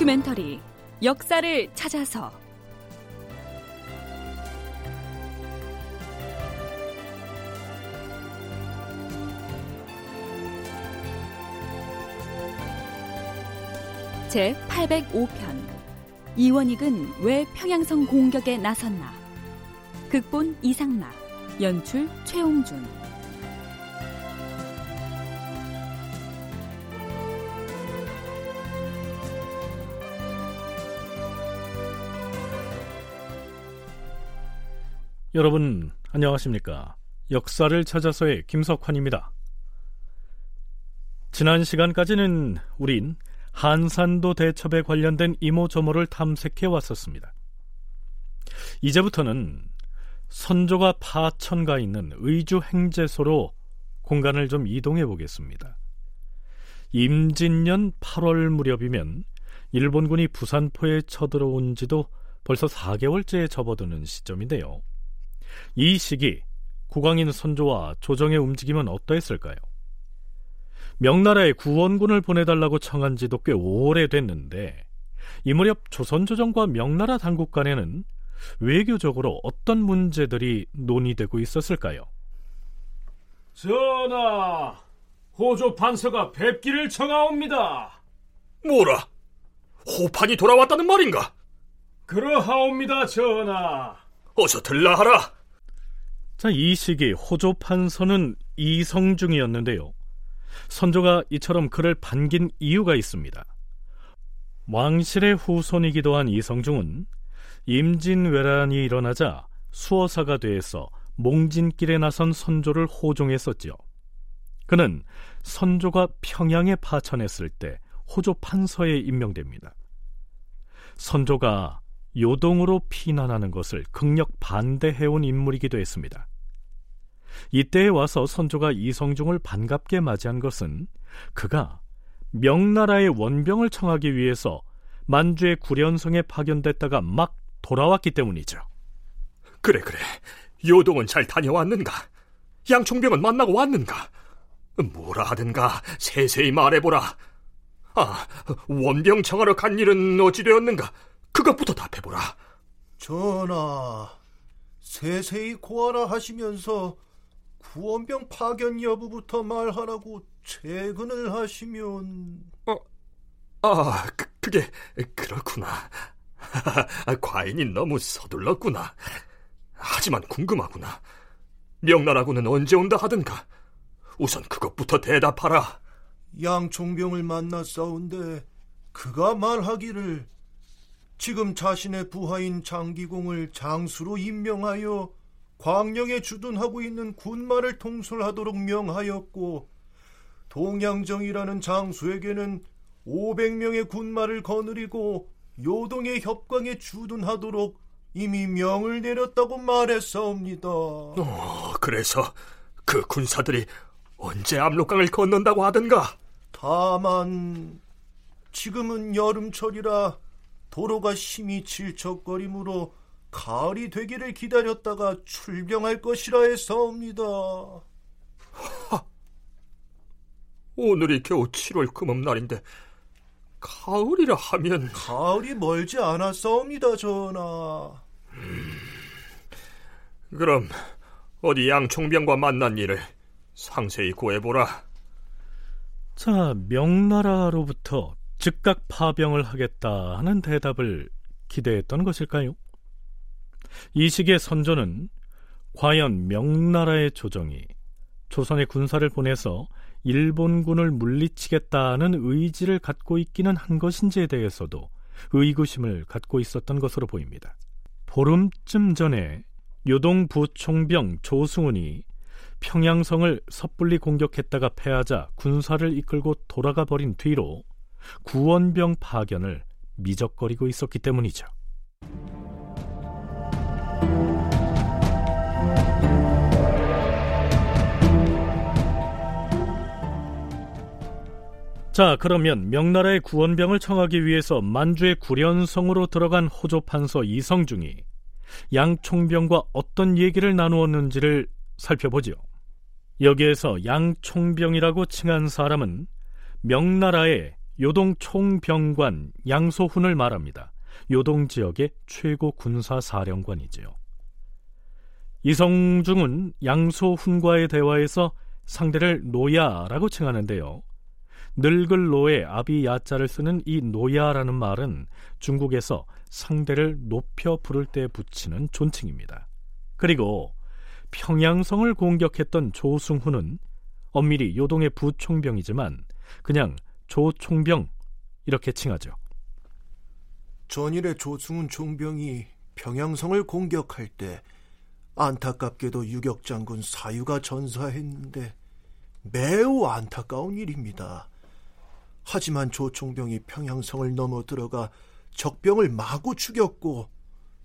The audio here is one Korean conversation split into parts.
다큐멘터리 역사를 찾아서. 제 805편. 이원익은 왜 평양성 공격에 나섰나? 극본 이상락 연출 최홍준 여러분 안녕하십니까 역사를 찾아서의 김석환입니다 지난 시간까지는 우린 한산도 대첩에 관련된 이모저모를 탐색해 왔었습니다. 이제부터는 선조가 파천가 있는 의주 행제소로 공간을 좀 이동해 보겠습니다. 임진년 8월 무렵이면 일본군이 부산포에 쳐들어온 지도 벌써 4개월째에 접어드는 시점인데요. 이 시기 국왕인 선조와 조정의 움직임은 어떠했을까요? 명나라에 구원군을 보내달라고 청한 지도 꽤 오래됐는데 이 무렵 조선 조정과 명나라 당국 간에는 외교적으로 어떤 문제들이 논의되고 있었을까요? 전하, 호조 판서가 뵙기를 청하옵니다. 뭐라? 호판이 돌아왔다는 말인가? 그러하옵니다, 전하. 어서 들라하라. 자, 이 시기 호조 판서는 이성중이었는데요. 선조가 이처럼 그를 반긴 이유가 있습니다. 왕실의 후손이기도 한 이성중은 임진왜란이 일어나자 수어사가 돼서 몽진길에 나선 선조를 호종했었지요. 그는 선조가 평양에 파천했을 때 호조 판서에 임명됩니다. 선조가 요동으로 피난하는 것을 극력 반대해온 인물이기도 했습니다. 이때에 와서 선조가 이성중을 반갑게 맞이한 것은 그가 명나라의 원병을 청하기 위해서 만주의 구련성에 파견됐다가 막 돌아왔기 때문이죠. 그래 그래. 요동은 잘 다녀왔는가? 양총병은 만나고 왔는가? 뭐라 하든가 세세히 말해보라. 아, 원병 청하러 간 일은 어찌 되었는가? 그것부터 답해보라. 전하, 세세히 고하라 하시면서 구원병 파견 여부부터 말하라고 퇴근을 하시면. 어, 아 그, 그게 그렇구나. 과인이 너무 서둘렀구나. 하지만 궁금하구나. 명나라군은 언제 온다 하든가 우선 그것부터 대답하라. 양총병을 만나 싸운데 그가 말하기를 지금 자신의 부하인 장기공을 장수로 임명하여 광령에 주둔하고 있는 군마를 통솔하도록 명하였고 동양정이라는 장수에게는 500명의 군마를 거느리고 요동의 협광에 주둔하도록 이미 명을 내렸다고 말했사옵니다. 어, 그래서 그 군사들이 언제 압록강을 건넌다고 하던가? 다만 지금은 여름철이라 도로가 심히 질척거리므로 가을이 되기를 기다렸다가 출병할 것이라 해서옵니다. 하, 오늘이 겨우 7월 금음날인데 가을이라 하면 가을이 멀지 않았사옵니다, 전하. 음, 그럼 어디 양총병과 만난 일을 상세히 구해보라. 자, 명나라로부터 즉각 파병을 하겠다 하는 대답을 기대했던 것일까요? 이 시기에 선조는 과연 명나라의 조정이 조선의 군사를 보내서 일본군을 물리치겠다는 의지를 갖고 있기는 한 것인지에 대해서도 의구심을 갖고 있었던 것으로 보입니다. 보름쯤 전에 요동 부총병 조승훈이 평양성을 섣불리 공격했다가 패하자 군사를 이끌고 돌아가 버린 뒤로 구원병 파견을 미적거리고 있었기 때문이죠. 자, 그러면 명나라의 구원병을 청하기 위해서 만주의 구련성으로 들어간 호조 판서 이성중이 양총병과 어떤 얘기를 나누었는지를 살펴보죠. 여기에서 양총병이라고 칭한 사람은 명나라의 요동 총병관 양소훈을 말합니다. 요동 지역의 최고 군사 사령관이지요. 이성중은 양소훈과의 대화에서 상대를 노야라고 칭하는데요. 늙을 노에 아비 야자를 쓰는 이 노야라는 말은 중국에서 상대를 높여 부를 때 붙이는 존칭입니다. 그리고 평양성을 공격했던 조승후는 엄밀히 요동의 부총병이지만 그냥 조총병 이렇게 칭하죠. 전일에 조승훈 총병이 평양성을 공격할 때 안타깝게도 유격장군 사유가 전사했는데 매우 안타까운 일입니다. 하지만 조총병이 평양성을 넘어 들어가 적병을 마구 죽였고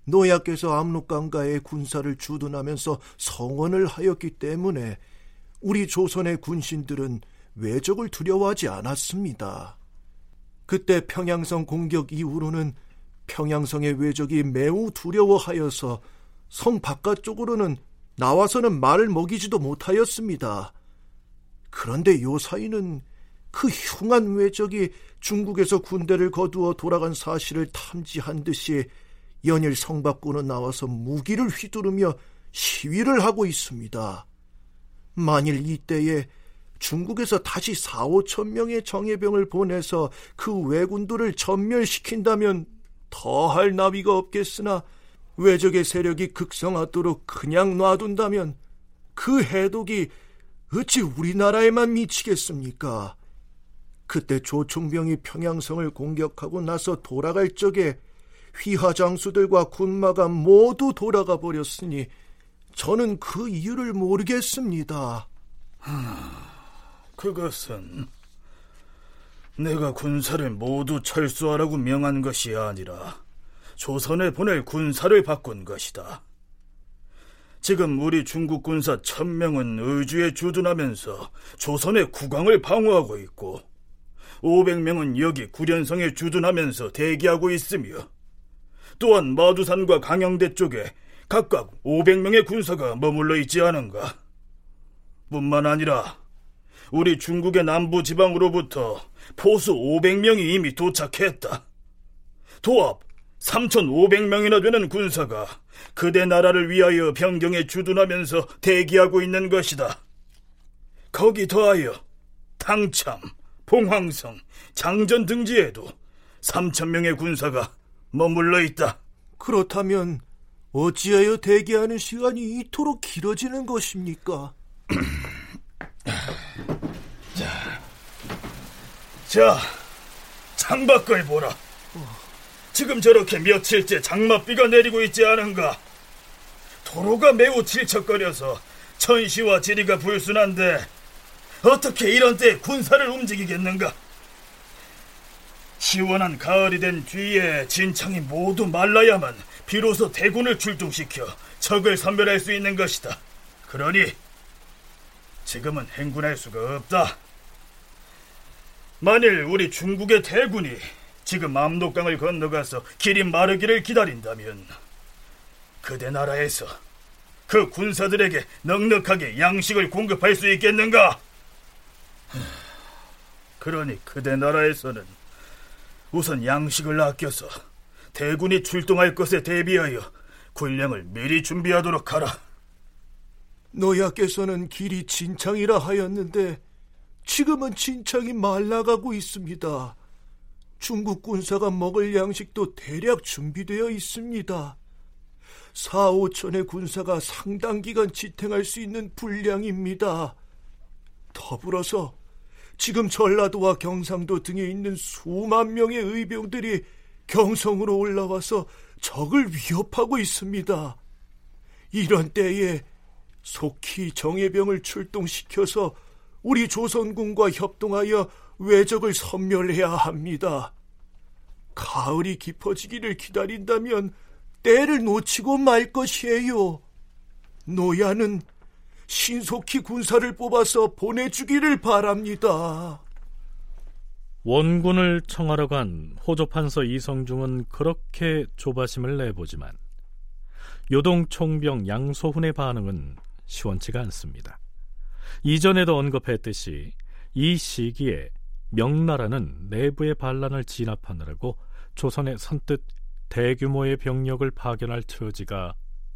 노약께서 압록강가의 군사를 주둔하면서 성원을 하였기 때문에 우리 조선의 군신들은 외적을 두려워하지 않았습니다. 그때 평양성 공격 이후로는 평양성의 외적이 매우 두려워하여서 성 바깥쪽으로는 나와서는 말을 먹이지도 못하였습니다. 그런데 요 사이는 그 흉한 외적이 중국에서 군대를 거두어 돌아간 사실을 탐지한 듯이 연일 성 밖으로 나와서 무기를 휘두르며 시위를 하고 있습니다. 만일 이때에 중국에서 다시 4, 5천 명의 정예병을 보내서 그 왜군들을 전멸시킨다면 더할 나위가 없겠으나 외적의 세력이 극성하도록 그냥 놔둔다면 그 해독이 어찌 우리나라에만 미치겠습니까? 그때 조총병이 평양성을 공격하고 나서 돌아갈 적에 휘하 장수들과 군마가 모두 돌아가 버렸으니 저는 그 이유를 모르겠습니다. 그것은 내가 군사를 모두 철수하라고 명한 것이 아니라 조선에 보낼 군사를 바꾼 것이다. 지금 우리 중국 군사 천명은 의주에 주둔하면서 조선의 국왕을 방어하고 있고 500명은 여기 구련성에 주둔하면서 대기하고 있으며 또한 마두산과 강영대 쪽에 각각 500명의 군사가 머물러 있지 않은가? 뿐만 아니라 우리 중국의 남부 지방으로부터 포수 500명이 이미 도착했다. 도합 3,500명이나 되는 군사가 그대 나라를 위하여 변경에 주둔하면서 대기하고 있는 것이다. 거기 더하여 당참, 봉황성, 장전 등지에도 3천명의 군사가 머물러 있다. 그렇다면 어찌하여 대기하는 시간이 이토록 길어지는 것입니까? 자, 창밖을 보라. 지금 저렇게 며칠째 장맛비가 내리고 있지 않은가? 도로가 매우 질척거려서 천시와 지리가 불순한데 어떻게 이런 때 군사를 움직이겠는가? 시원한 가을이 된 뒤에 진창이 모두 말라야만 비로소 대군을 출동시켜 적을 선별할 수 있는 것이다. 그러니 지금은 행군할 수가 없다. 만일 우리 중국의 대군이 지금 압록강을 건너가서 길이 마르기를 기다린다면 그대 나라에서 그 군사들에게 넉넉하게 양식을 공급할 수 있겠는가? 그러니 그대 나라에서는 우선 양식을 아껴서 대군이 출동할 것에 대비하여 군량을 미리 준비하도록 하라. 노야께서는 길이 진창이라 하였는데 지금은 진창이 말라가고 있습니다. 중국 군사가 먹을 양식도 대략 준비되어 있습니다. 4, 5천의 군사가 상당 기간 지탱할 수 있는 분량입니다. 더불어서 지금 전라도와 경상도 등에 있는 수만 명의 의병들이 경성으로 올라와서 적을 위협하고 있습니다. 이런 때에 속히 정예병을 출동시켜서 우리 조선군과 협동하여 외적을 섬멸해야 합니다. 가을이 깊어지기를 기다린다면 때를 놓치고 말 것이에요. 노야는 신속히 군사를 뽑아서 보내주기를 바랍니다. 원군을 청하러 간 호조판서 이성중은 그렇게 조바심을 내보지만 요동 총병 양소훈의 반응은 시원치가 않습니다. 이전에도 언급했듯이 이 시기에 명나라는 내부의 반란을 진압하느라고 조선의 선뜻 대규모의 병력을 파견할 처지가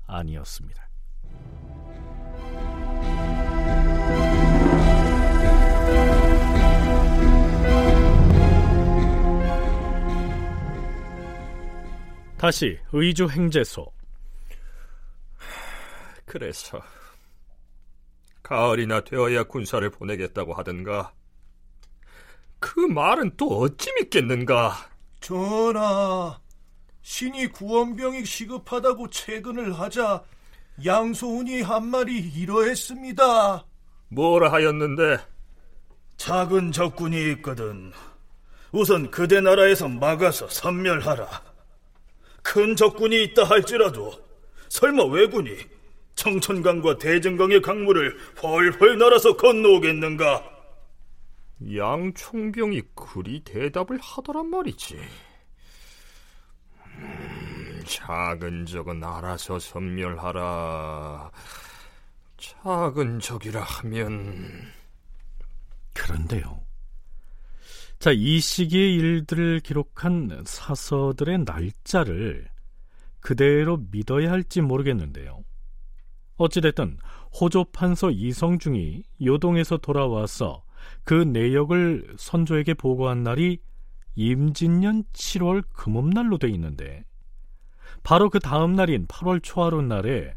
아니었습니다. 다시 의주 행제소. 그래서 가을이나 되어야 군사를 보내겠다고 하던가. 그 말은 또 어찌 믿겠는가? 전하, 신이 구원병이 시급하다고 채근을 하자 양소운이 한 말이 이러했습니다. 뭐라 하였는데? 작은 적군이 있거든. 우선 그대 나라에서 막아서 섬멸하라. 큰 적군이 있다 할지라도 설마 왜군이 청천강과 대전강의 강물을 훨훨 날아서 건너오겠는가? 양 총병이 그리 대답을 하더란 말이지. 음, 작은 적은 알아서 섬멸하라. 작은 적이라 하면 그런데요. 자, 이 시기의 일들을 기록한 사서들의 날짜를 그대로 믿어야 할지 모르겠는데요. 어찌됐든 호조 판서 이성중이 요동에서 돌아와서 그 내역을 선조에게 보고한 날이 임진년 7월 금음날로 돼 있는데 바로 그 다음 날인 8월 초하루 날에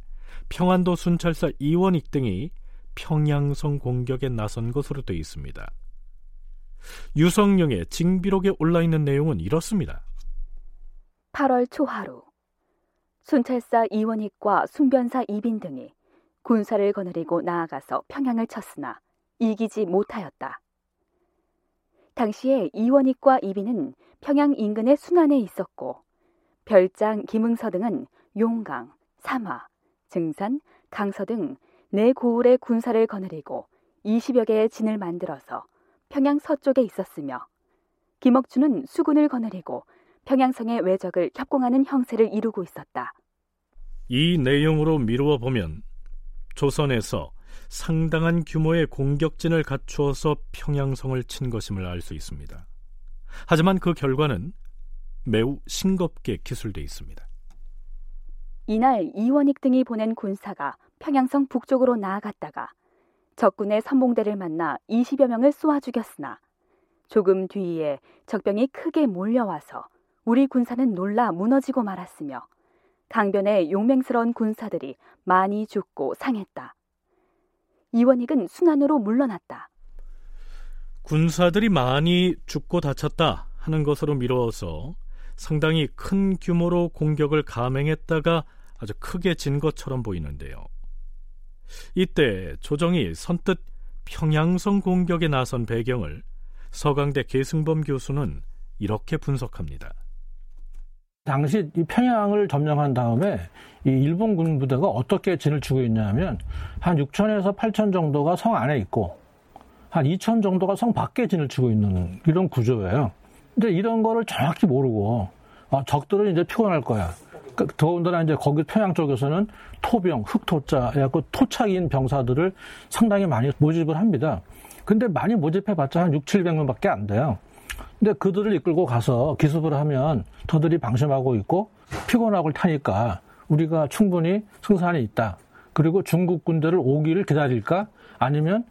평안도 순찰사 이원익 등이 평양성 공격에 나선 것으로 돼 있습니다. 유성룡의 징비록에 올라 있는 내용은 이렇습니다. 8월 초하루 순찰사 이원익과 순변사 이빈 등이 군사를 거느리고 나아가서 평양을 쳤으나 이기지 못하였다. 당시에 이원익과 이빈은 평양 인근의 순안에 있었고 별장 김응서 등은 용강, 삼화, 증산, 강서 등 네 고을의 군사를 거느리고 20여 개의 진을 만들어서 평양 서쪽에 있었으며 김억준은 수군을 거느리고 평양성의 외적을 협공하는 형세를 이루고 있었다. 이 내용으로 미루어 보면 조선에서 상당한 규모의 공격진을 갖추어서 평양성을 친 것임을 알 수 있습니다. 하지만 그 결과는 매우 싱겁게 기술돼 있습니다. 이날 이원익 등이 보낸 군사가 평양성 북쪽으로 나아갔다가 적군의 선봉대를 만나 20여 명을 쏘아 죽였으나 조금 뒤에 적병이 크게 몰려와서 우리 군사는 놀라 무너지고 말았으며 강변의 용맹스러운 군사들이 많이 죽고 상했다. 이원익은 순환으로 물러났다. 군사들이 많이 죽고 다쳤다 하는 것으로 미루어서 상당히 큰 규모로 공격을 감행했다가 아주 크게 진 것처럼 보이는데요. 이때 조정이 선뜻 평양성 공격에 나선 배경을 서강대 계승범 교수는 이렇게 분석합니다. 당시 이 평양을 점령한 다음에 이 일본 군 부대가 어떻게 진을 치고 있냐면 한 6천에서 8천 정도가 성 안에 있고 한 2천 정도가 성 밖에 진을 치고 있는 이런 구조예요. 근데 이런 거를 정확히 모르고 어, 적들은 이제 피곤할 거야. 그 더군다나 이제 거기 평양 쪽에서는 토병, 흑토자, 해갖고 토착인 병사들을 상당히 많이 모집을 합니다. 근데 많이 모집해봤자 한 6, 700명밖에 안 돼요. 근데 그들을 이끌고 가서 기습을 하면 저들이 방심하고 있고 피곤하고 타니까 우리가 충분히 승산이 있다. 그리고 중국 군대를 오기를 기다릴까? 아니면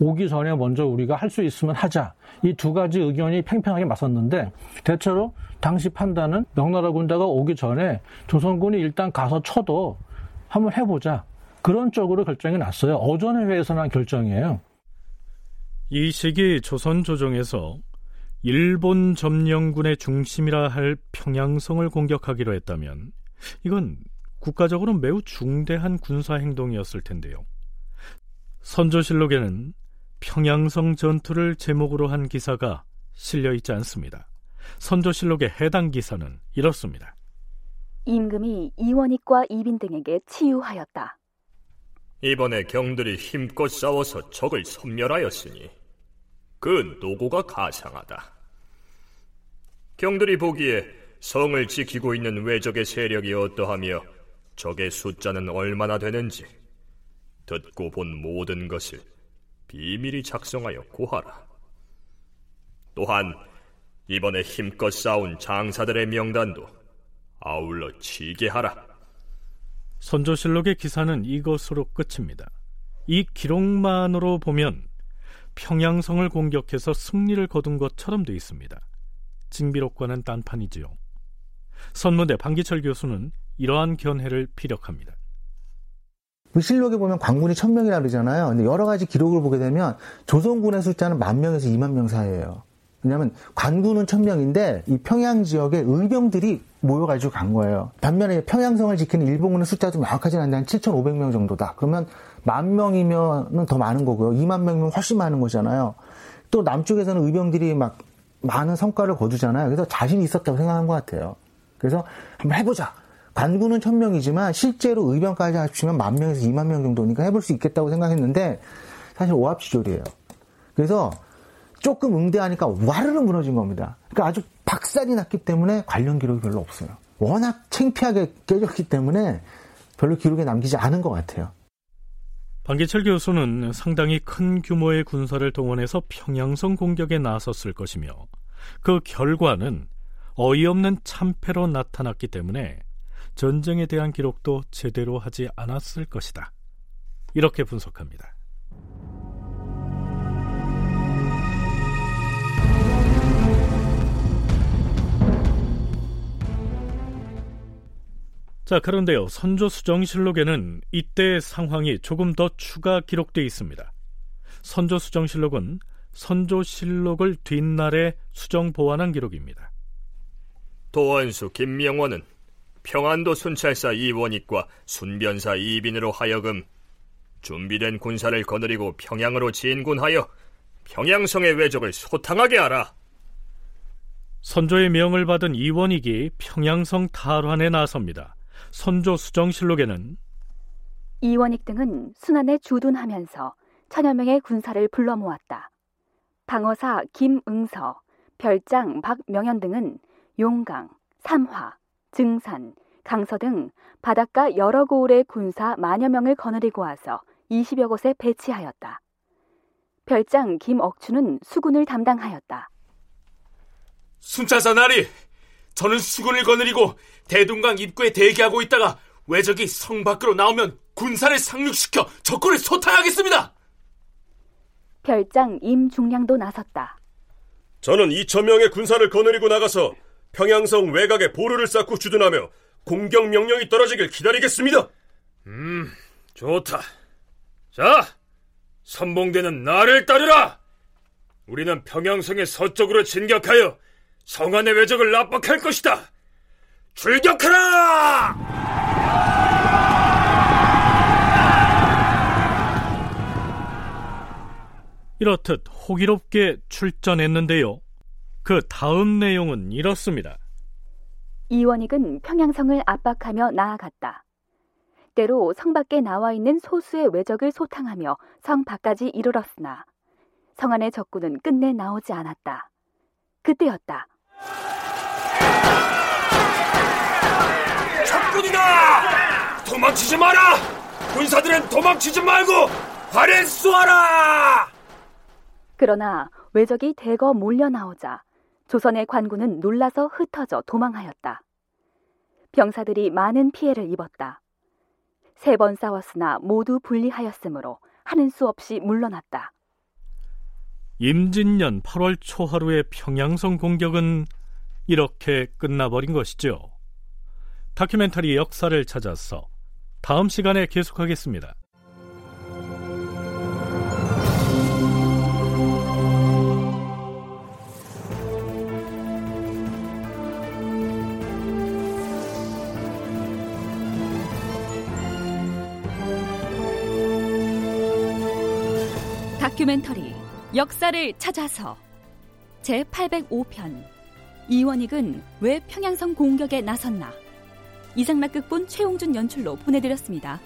오기 전에 먼저 우리가 할 수 있으면 하자. 이 두 가지 의견이 팽팽하게 맞섰는데 대체로 당시 판단은 명나라 군대가 오기 전에 조선군이 일단 가서 쳐도 한번 해보자. 그런 쪽으로 결정이 났어요. 어전의 회에서 난 결정이에요. 이 시기 조선 조정에서 일본 점령군의 중심이라 할 평양성을 공격하기로 했다면 이건 국가적으로 매우 중대한 군사 행동이었을 텐데요. 선조실록에는 평양성 전투를 제목으로 한 기사가 실려 있지 않습니다. 선조실록의 해당 기사는 이렇습니다. 임금이 이원익과 이빈 등에게 치유하였다. 이번에 경들이 힘껏 싸워서 적을 섬멸하였으니 그 노고가 가상하다. 경들이 보기에 성을 지키고 있는 외적의 세력이 어떠하며 적의 숫자는 얼마나 되는지 듣고 본 모든 것을 비밀히 작성하여 고하라. 또한 이번에 힘껏 싸운 장사들의 명단도 아울러 치게 하라. 선조실록의 기사는 이것으로 끝입니다. 이 기록만으로 보면 평양성을 공격해서 승리를 거둔 것처럼 돼 있습니다. 징비록과는 딴판이지요. 선무대 방기철 교수는 이러한 견해를 피력합니다. 그 실록에 보면 관군이 천명이라 그러잖아요. 근데 여러 가지 기록을 보게 되면 조선군의 숫자는 만 명에서 2만 명 사이예요. 왜냐하면 관군은 천명인데 이 평양 지역에 의병들이 모여가지고 간 거예요. 반면에 평양성을 지키는 일본군의 숫자도 명확하진 않는데 한 7,500명 정도다. 그러면 만 명이면 더 많은 거고요. 2만 명이면 훨씬 많은 거잖아요. 또 남쪽에서는 의병들이 막 많은 성과를 거두잖아요. 그래서 자신이 있었다고 생각한 것 같아요. 그래서 한번 해보자. 관군은 천명이지만 실제로 의병까지 합치면 만 명에서 2만 명 정도니까 해볼 수 있겠다고 생각했는데 사실 오합지졸이에요. 그래서 조금 응대하니까 와르르 무너진 겁니다. 그러니까 아주 박살이 났기 때문에 관련 기록이 별로 없어요. 워낙 창피하게 깨졌기 때문에 별로 기록에 남기지 않은 것 같아요. 방기철 교수는 상당히 큰 규모의 군사를 동원해서 평양성 공격에 나섰을 것이며 그 결과는 어이없는 참패로 나타났기 때문에 전쟁에 대한 기록도 제대로 하지 않았을 것이다. 이렇게 분석합니다. 자, 그런데요. 선조 수정실록에는 이때의 상황이 조금 더 추가 기록되어 있습니다. 선조 수정실록은 선조실록을 뒷날에 수정 보완한 기록입니다. 도원수 김명원은 평안도 순찰사 이원익과 순변사 이빈으로 하여금 준비된 군사를 거느리고 평양으로 진군하여 평양성의 외적을 소탕하게 하라. 선조의 명을 받은 이원익이 평양성 탈환에 나섭니다. 선조 수정실록에는 이원익 등은 순안에 주둔하면서 천여 명의 군사를 불러 모았다. 방어사 김응서, 별장 박명현 등은 용강, 삼화, 증산, 강서 등 바닷가 여러 고을의 군사 만여 명을 거느리고 와서 20여 곳에 배치하였다. 별장 김억추는 수군을 담당하였다. 순찰사 나리, 저는 수군을 거느리고 대동강 입구에 대기하고 있다가 외적이 성 밖으로 나오면 군사를 상륙시켜 적군을 소탕하겠습니다. 별장 임중량도 나섰다. 저는 2천 명의 군사를 거느리고 나가서 평양성 외곽에 보루를 쌓고 주둔하며 공격 명령이 떨어지길 기다리겠습니다. 음, 좋다. 자, 선봉대는 나를 따르라. 우리는 평양성의 서쪽으로 진격하여 성안의 외적을 압박할 것이다. 출격하라! 이렇듯 호기롭게 출전했는데요. 그 다음 내용은 이렇습니다. 이원익은 평양성을 압박하며 나아갔다. 때로 성 밖에 나와 있는 소수의 외적을 소탕하며 성 밖까지 이르렀으나 성 안의 적군은 끝내 나오지 않았다. 그때였다. 적군이다! 도망치지 마라! 군사들은 도망치지 말고 활에 쏘아라! 그러나 외적이 대거 몰려 나오자 조선의 관군은 놀라서 흩어져 도망하였다. 병사들이 많은 피해를 입었다. 세 번 싸웠으나 모두 분리하였으므로 하는 수 없이 물러났다. 임진년 8월 초하루의 평양성 공격은 이렇게 끝나버린 것이죠. 다큐멘터리 역사를 찾아서 다음 시간에 계속하겠습니다. 다큐멘터리 역사를 찾아서 제 805편 이원익은 왜 평양성 공격에 나섰나 이상락극본 최홍준 연출로 보내드렸습니다.